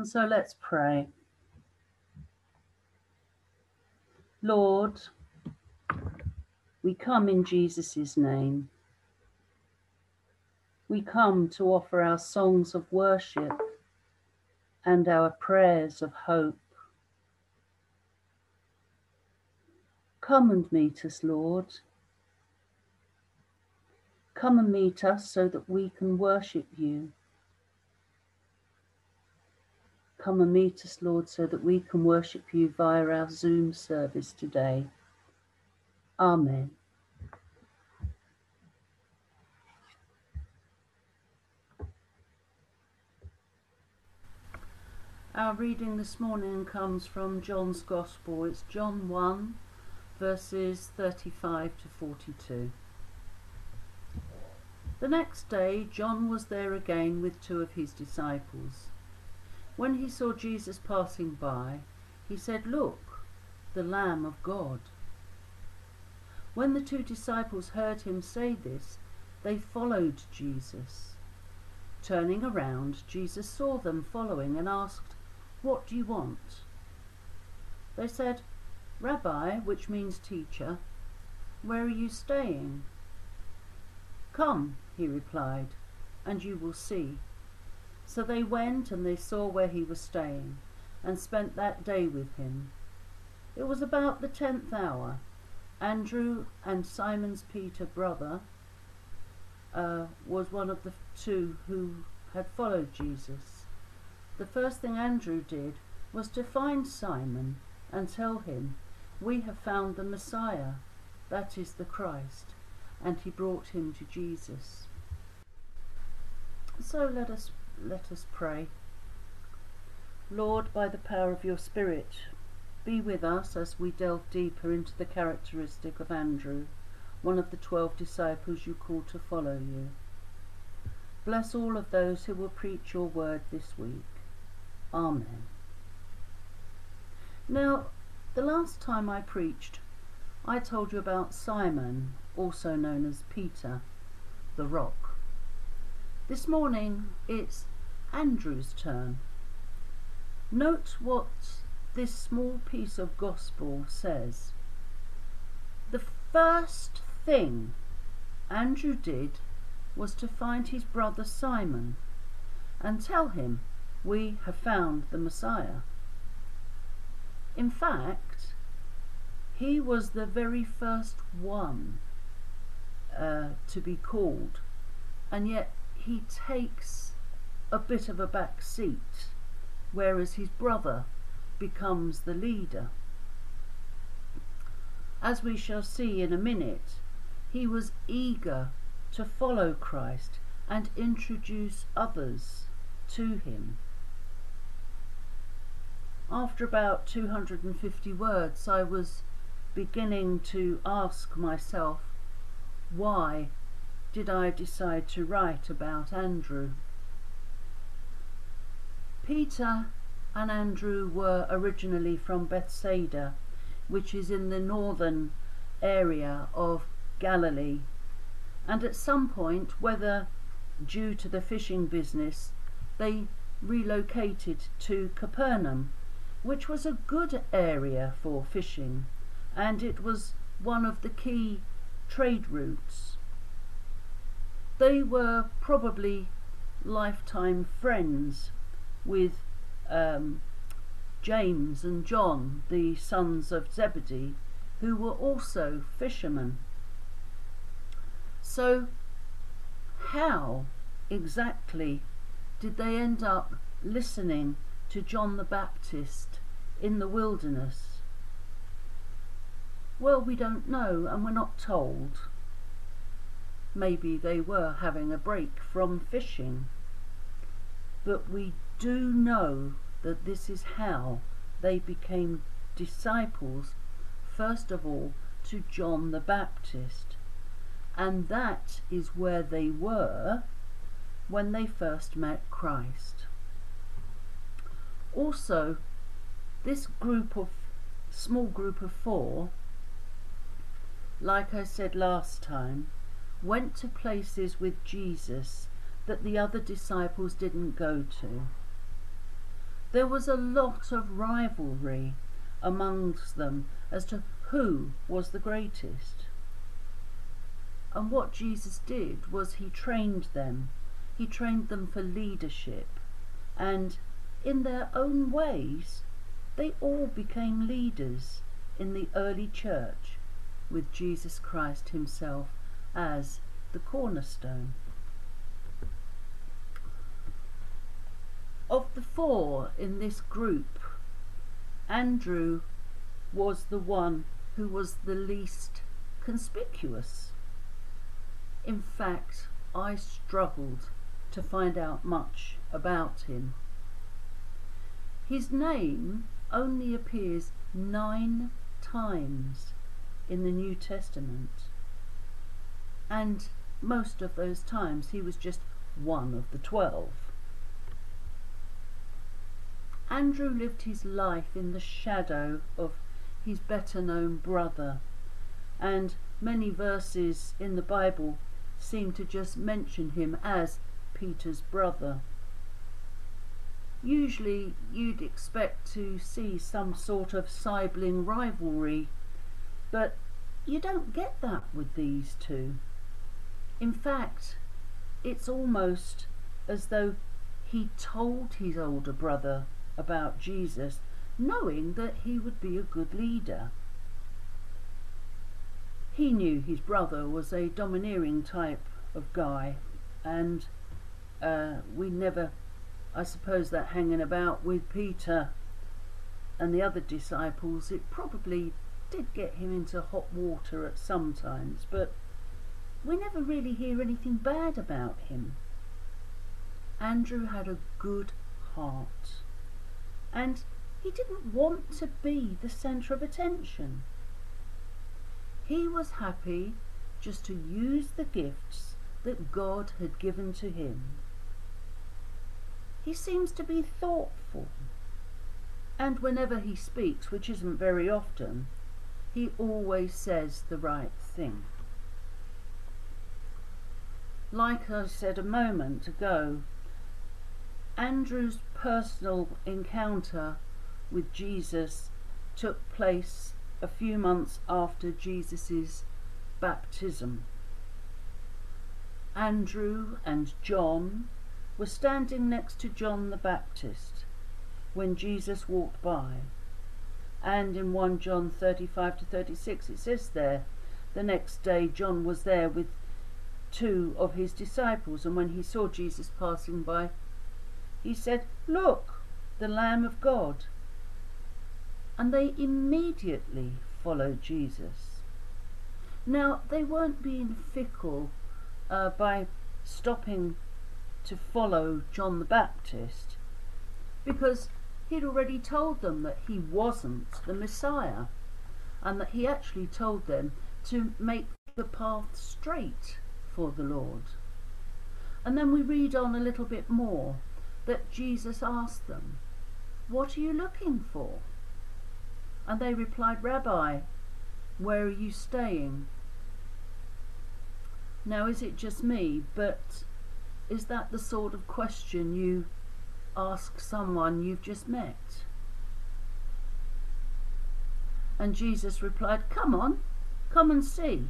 And so let's pray. Lord, we come in Jesus' name. We come to offer our songs of worship and our prayers of hope. Come and meet us, Lord. Come and meet us so that we can worship you. Come and meet us, Lord, so that we can worship you via our Zoom service today. Amen. Our reading this morning comes from John's Gospel. It's John 1, verses 35 to 42. The next day, John was there again with two of his disciples. When he saw Jesus passing by, he said, Look, the Lamb of God. When the two disciples heard him say this, they followed Jesus. Turning around, Jesus saw them following and asked, What do you want? They said, Rabbi, which means teacher, where are you staying? Come, he replied, and you will see. So they went and they saw where he was staying, and spent that day with him. It was about the tenth hour. Andrew and Simon's Peter brother uh, was one of the two who had followed Jesus. The first thing Andrew did was to find Simon and tell him, We have found the Messiah, that is the Christ. And he brought him to Jesus. So let us let us pray. Lord, by the power of your Spirit, be with us as we delve deeper into the characteristic of Andrew, one of the twelve disciples you called to follow you. Bless all of those who will preach your word this week. Amen. Now, the last time I preached, I told you about Simon, also known as Peter, the rock. This morning it's Andrew's turn. Note what this small piece of gospel says. The first thing Andrew did was to find his brother Simon and tell him, We have found the Messiah. In fact, he was the very first one uh, to be called, and yet he takes a bit of a back seat, whereas his brother becomes the leader. As we shall see in a minute, he was eager to follow Christ and introduce others to him. After about 250 words, I was beginning to ask myself, why did I decide to write about Andrew? Peter and Andrew were originally from Bethsaida, which is in the northern area of Galilee, and at some point, whether due to the fishing business, they relocated to Capernaum, which was a good area for fishing, and it was one of the key trade routes. They were probably lifetime friends with um, James and John, the sons of Zebedee, who were also fishermen. So, how exactly did they end up listening to John the Baptist in the wilderness? Well, we don't know, and we're not told. Maybe they were having a break from fishing. But we do know that this is how they became disciples, first of all, to John the Baptist. And that is where they were when they first met Christ. Also, this group of small group of four, like I said last time, went to places with Jesus that the other disciples didn't go to. There was a lot of rivalry amongst them as to who was the greatest. And what Jesus did was he trained them. He trained them for leadership. And in their own ways, they all became leaders in the early church with Jesus Christ himself as the cornerstone. Of the four in this group, Andrew was the one who was the least conspicuous. In fact, I struggled to find out much about him. His name only appears nine times in the New Testament, and most of those times he was just one of the twelve. Andrew lived his life in the shadow of his better known brother, and many verses in the Bible seem to just mention him as Peter's brother. Usually you'd expect to see some sort of sibling rivalry, but you don't get that with these two. In fact, it's almost as though he told his older brother about Jesus knowing that he would be a good leader. He knew his brother was a domineering type of guy, and uh, we never, I suppose, that hanging about with Peter and the other disciples, it probably did get him into hot water at some times, but we never really hear anything bad about him. Andrew had a good heart, and he didn't want to be the centre of attention. He was happy just to use the gifts that God had given to him. He seems to be thoughtful, and whenever he speaks, which isn't very often, he always says the right thing. Like I said a moment ago, Andrew's personal encounter with Jesus took place a few months after Jesus' baptism. Andrew and John were standing next to John the Baptist when Jesus walked by. And in 1 John 35 to 36 it says there, the next day John was there with two of his disciples, and when he saw Jesus passing by, he said, Look, the Lamb of God and they immediately followed Jesus. Now, they weren't being fickle uh, by stopping to follow John the Baptist because he'd already told them that he wasn't the Messiah and that he actually told them to make the path straight for the Lord. And then we read on a little bit more that Jesus asked them, What are you looking for? And they replied, Rabbi, where are you staying? Now, is it just me, but is that the sort of question you ask someone you've just met? And Jesus replied, Come on, come and see.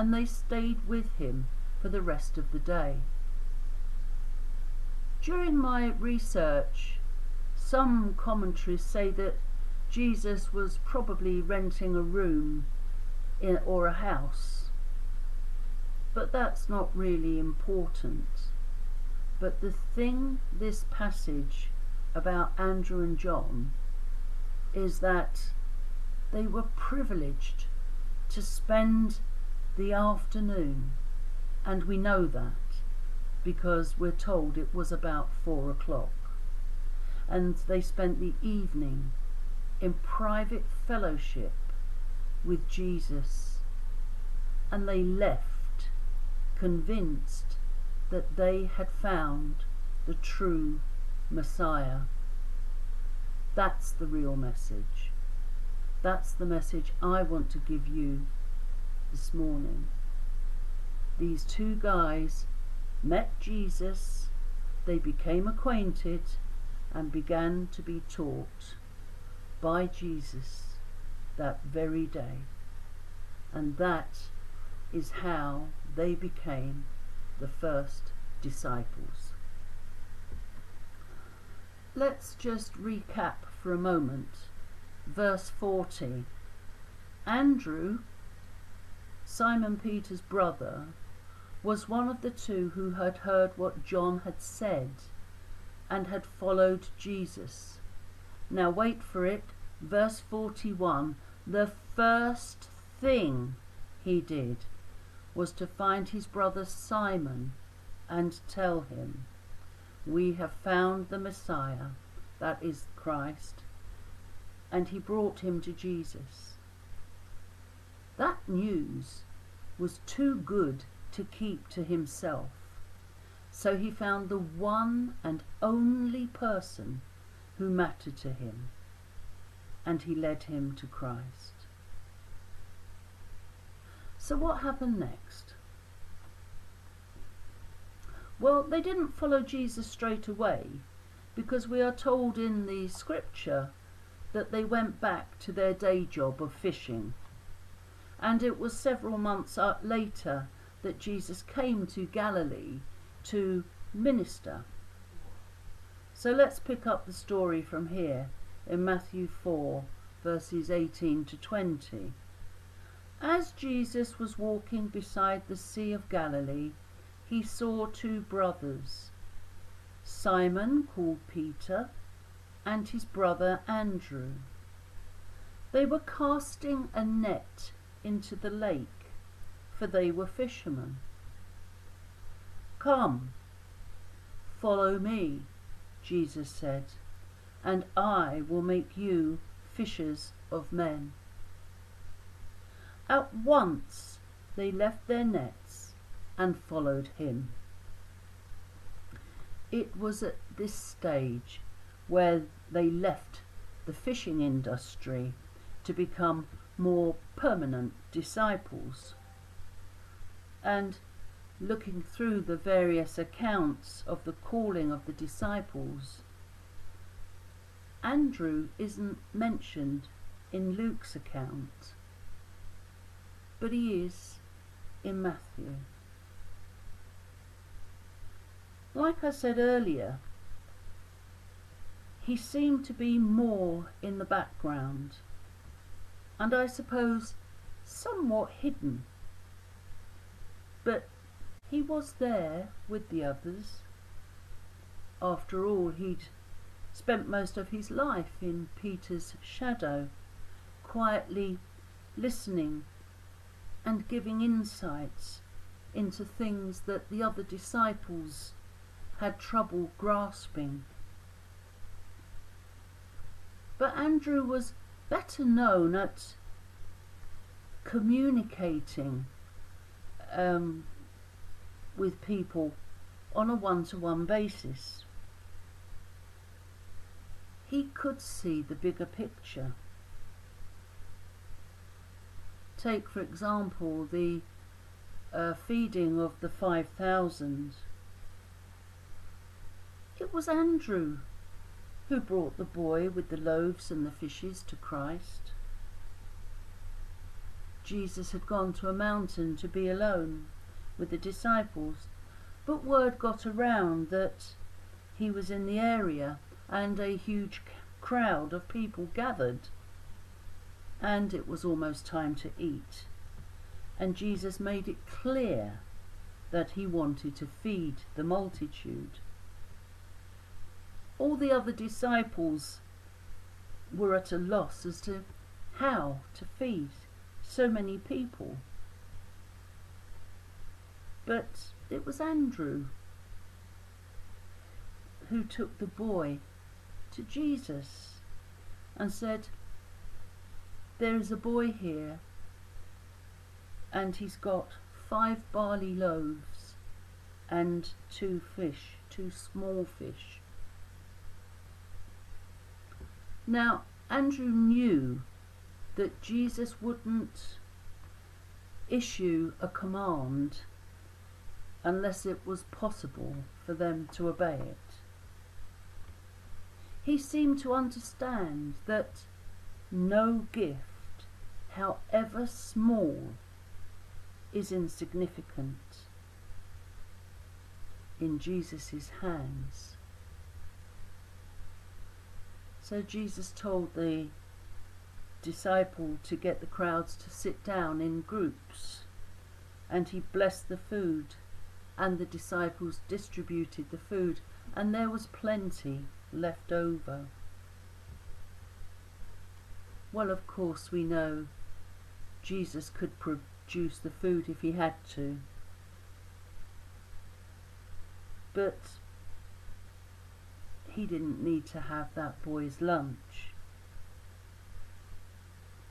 And they stayed with him for the rest of the day. During my research, some commentaries say that Jesus was probably renting a room in, or a house. But that's not really important. But the thing this passage about Andrew and John is that they were privileged to spend the afternoon, and we know that because we're told it was about four o'clock. And they spent the evening in private fellowship with Jesus, and they left convinced that they had found the true Messiah. That's the real message. That's the message I want to give you this morning. These two guys met Jesus, they became acquainted, and began to be taught by Jesus that very day. And that is how they became the first disciples. Let's just recap for a moment. Verse 40 Andrew, Simon Peter's brother, was one of the two who had heard what John had said and had followed Jesus. Now, wait for it. Verse 41 The first thing he did was to find his brother Simon and tell him, We have found the Messiah, that is Christ. And he brought him to Jesus. That news was too good to keep to himself. So he found the one and only person who mattered to him, and he led him to Christ. So, what happened next? Well, they didn't follow Jesus straight away because we are told in the scripture that they went back to their day job of fishing. And it was several months uh, later that Jesus came to Galilee to minister. So let's pick up the story from here in Matthew 4, verses 18 to 20. As Jesus was walking beside the Sea of Galilee, he saw two brothers, Simon, called Peter, and his brother Andrew. They were casting a net into the lake, for they were fishermen. Come, follow me, Jesus said, and I will make you fishers of men. At once they left their nets and followed him. It was at this stage where they left the fishing industry to become more permanent disciples. And looking through the various accounts of the calling of the disciples, Andrew isn't mentioned in Luke's account but he is in Matthew. Like I said earlier, he seemed to be more in the background, and I suppose somewhat hidden. But he was there with the others. After all, he'd spent most of his life in Peter's shadow, quietly listening and giving insights into things that the other disciples had trouble grasping. But Andrew was better known at communicating um, with people on a one to one basis. He could see the bigger picture. Take, for example, the uh, feeding of the 5,000. It was Andrew who brought the boy with the loaves and the fishes to Christ. Jesus had gone to a mountain to be alone with the disciples, but word got around that he was in the area and a huge crowd of people gathered and it was almost time to eat. And Jesus made it clear that he wanted to feed the multitude. All the other disciples were at a loss as to how to feed so many people. But it was Andrew who took the boy to Jesus and said, there is a boy here, and he's got five barley loaves and two fish, two small fish. Now, Andrew knew that Jesus wouldn't issue a command unless it was possible for them to obey it. He seemed to understand that no gift, however small, is insignificant in Jesus' hands. So Jesus told the disciple to get the crowds to sit down in groups, and he blessed the food, and the disciples distributed the food, and there was plenty left over. Well, of course, we know Jesus could produce the food if he had to. But he didn't need to have that boy's lunch.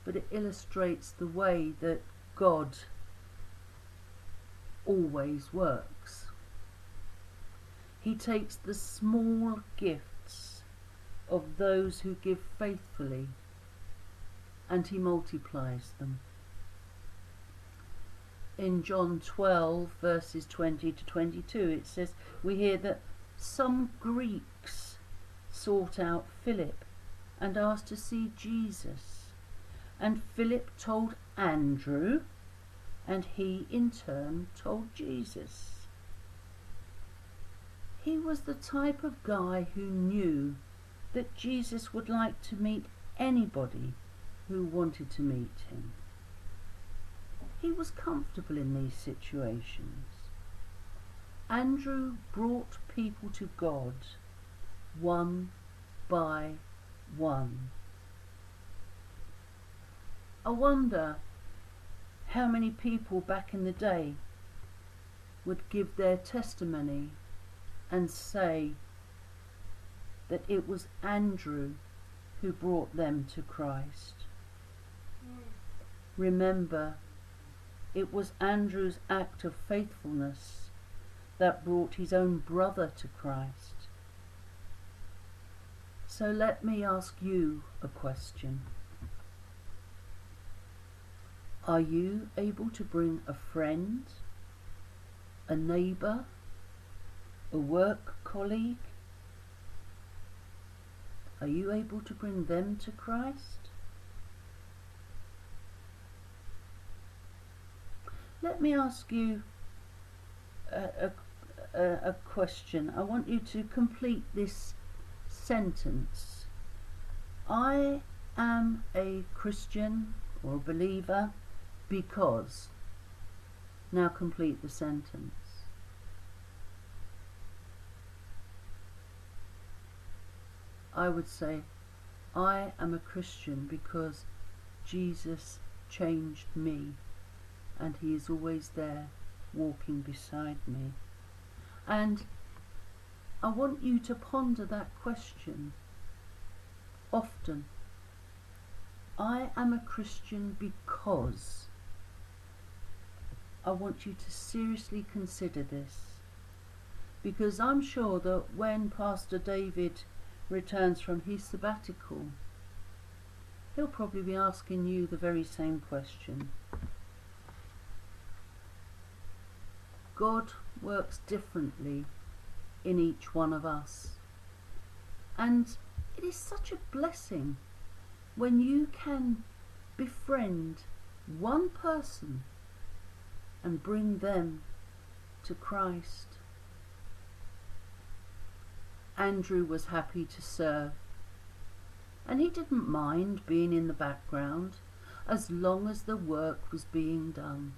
But it illustrates the way that God always works. He takes the small gifts of those who give faithfully and he multiplies them. In John 12, verses 20 to 22, it says, We hear that some Greeks sought out Philip and asked to see Jesus. And Philip told Andrew, and he in turn told Jesus. He was the type of guy who knew that Jesus would like to meet anybody who wanted to meet him. He was comfortable in these situations. Andrew brought people to God one by one. I wonder how many people back in the day would give their testimony and say that it was Andrew who brought them to Christ. Remember, it was Andrew's act of faithfulness that brought his own brother to Christ. So let me ask you a question. Are you able to bring a friend, a neighbour, a work colleague? Are you able to bring them to Christ? Let me ask you a, a, a, question. I want you to complete this sentence. I am a Christian or a believer because. Now complete the sentence. I would say, I am a Christian because Jesus changed me and he is always there walking beside me. And I want you to ponder that question often. I am a Christian because I want you to seriously consider this because I'm sure that when Pastor David returns from his sabbatical, he'll probably be asking you the very same question. God works differently in each one of us. And it is such a blessing when you can befriend one person and bring them to Christ. Andrew was happy to serve, and he didn't mind being in the background as long as the work was being done.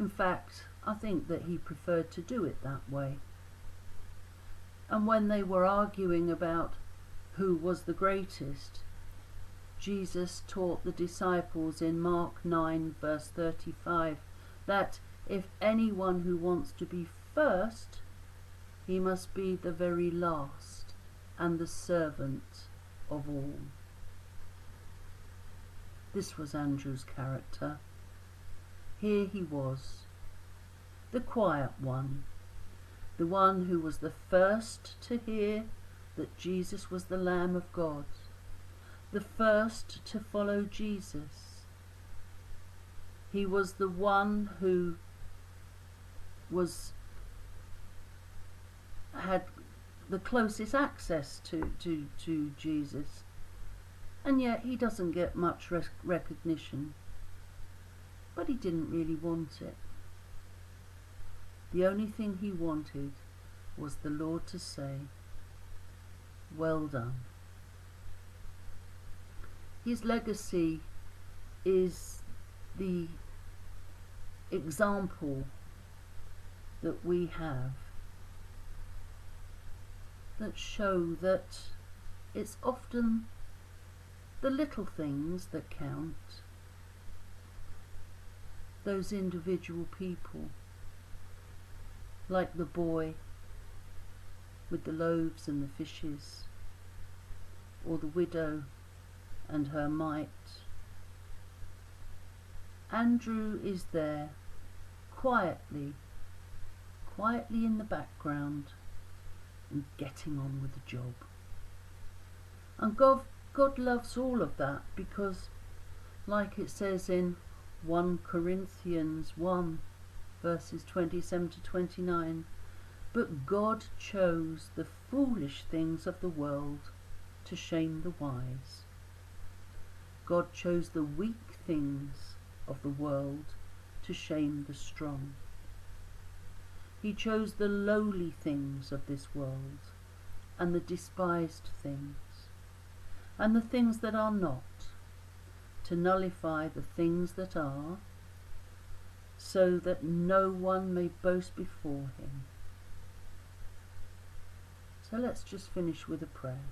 In fact, I think that he preferred to do it that way. And when they were arguing about who was the greatest, Jesus taught the disciples in Mark 9, verse 35, that if anyone who wants to be first he must be the very last and the servant of all. This was Andrew's character. Here he was, the quiet one, the one who was the first to hear that Jesus was the Lamb of God, the first to follow Jesus. He was the one who was had the closest access to, to, to Jesus. And yet he doesn't get much rec- recognition. But he didn't really want it. The only thing he wanted was the Lord to say, Well done. His legacy is the example that we have that show that it's often the little things that count, those individual people, like the boy with the loaves and the fishes, or the widow and her mite. Andrew is there quietly, quietly in the background and getting on with the job. And God, God loves all of that because, like it says in 1 Corinthians 1, verses 27 to 29, but God chose the foolish things of the world to shame the wise. God chose the weak things of the world to shame the strong. He chose the lowly things of this world and the despised things and the things that are not to nullify the things that are so that no one may boast before him. So let's just finish with a prayer.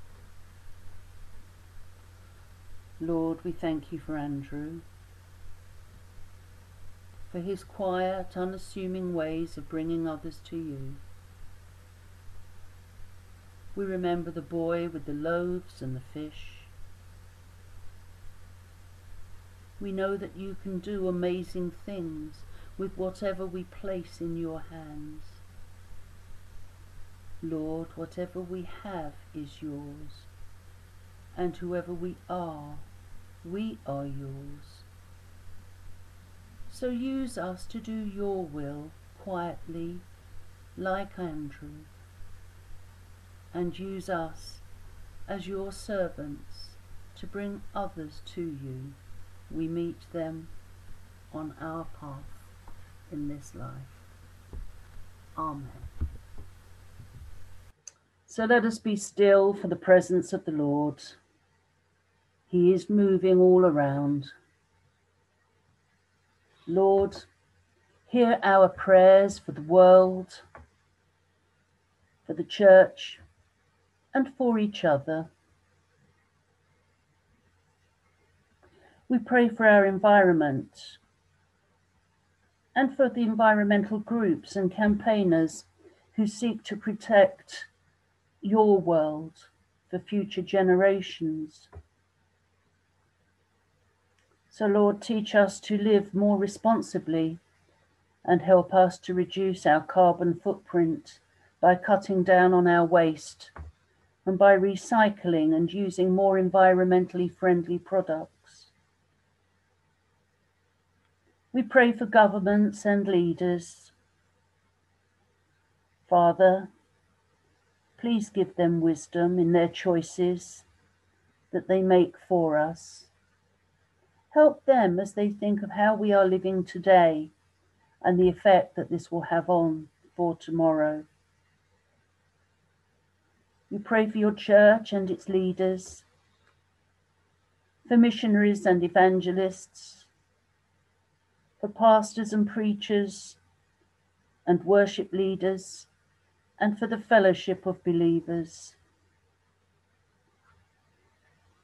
Lord, we thank you for Andrew, for his quiet, unassuming ways of bringing others to you. We remember the boy with the loaves and the fish. We know that you can do amazing things with whatever we place in your hands. Lord, whatever we have is yours, and whoever we are, we are yours. So use us to do your will quietly, like Andrew, and use us as your servants to bring others to you. We meet them on our path in this life. Amen. So let us be still for the presence of the Lord. He is moving all around. Lord, hear our prayers for the world, for the church, and for each other. We pray for our environment and for the environmental groups and campaigners who seek to protect your world for future generations. So, Lord, teach us to live more responsibly and help us to reduce our carbon footprint by cutting down on our waste and by recycling and using more environmentally friendly products. We pray for governments and leaders. Father, please give them wisdom in their choices that they make for us Help them as they think of how we are living today and the effect that this will have on for tomorrow. We pray for your church and its leaders, for missionaries and evangelists, for pastors and preachers and worship leaders, and for the fellowship of believers.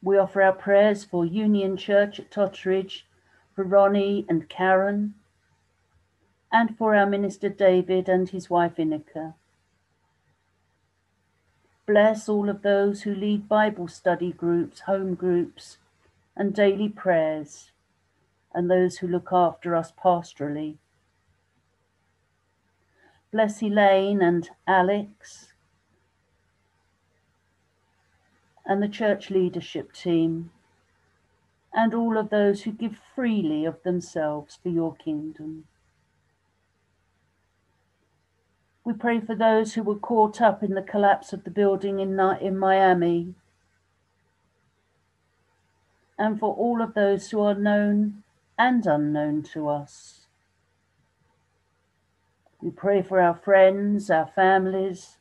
We offer our prayers for Union Church at Totteridge, for Ronnie and Karen, and for our minister David and his wife Inika. Bless all of those who lead Bible study groups, home groups, and daily prayers, and those who look after us pastorally. Bless Elaine and Alex, and the church leadership team, and all of those who give freely of themselves for your kingdom. We pray for those who were caught up in the collapse of the building in, in Miami and for all of those who are known and unknown to us. We pray for our friends, our families,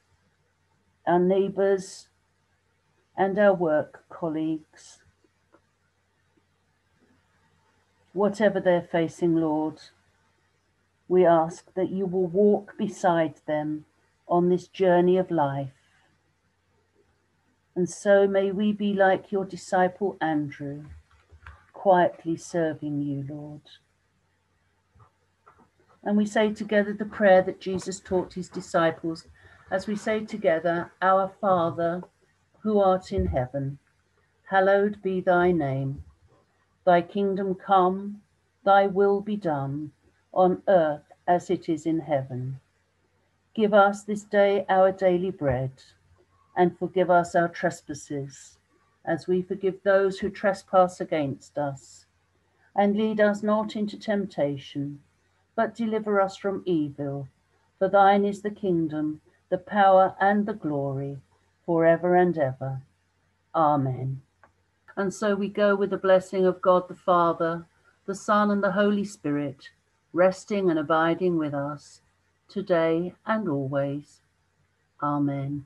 our neighbours, and our work colleagues. Whatever they're facing, Lord, we ask that you will walk beside them on this journey of life. And so may we be like your disciple Andrew, quietly serving you, Lord. And we say together the prayer that Jesus taught his disciples as we say together, Our Father, who art in heaven, hallowed be thy name. Thy kingdom come, thy will be done, on earth as it is in heaven. Give us this day our daily bread, and forgive us our trespasses, as we forgive those who trespass against us. And lead us not into temptation, but deliver us from evil. For thine is the kingdom, the power, and the glory, for ever and ever. Amen. And so we go with the blessing of God the Father, the Son, and the Holy Spirit, resting and abiding with us, today and always. Amen.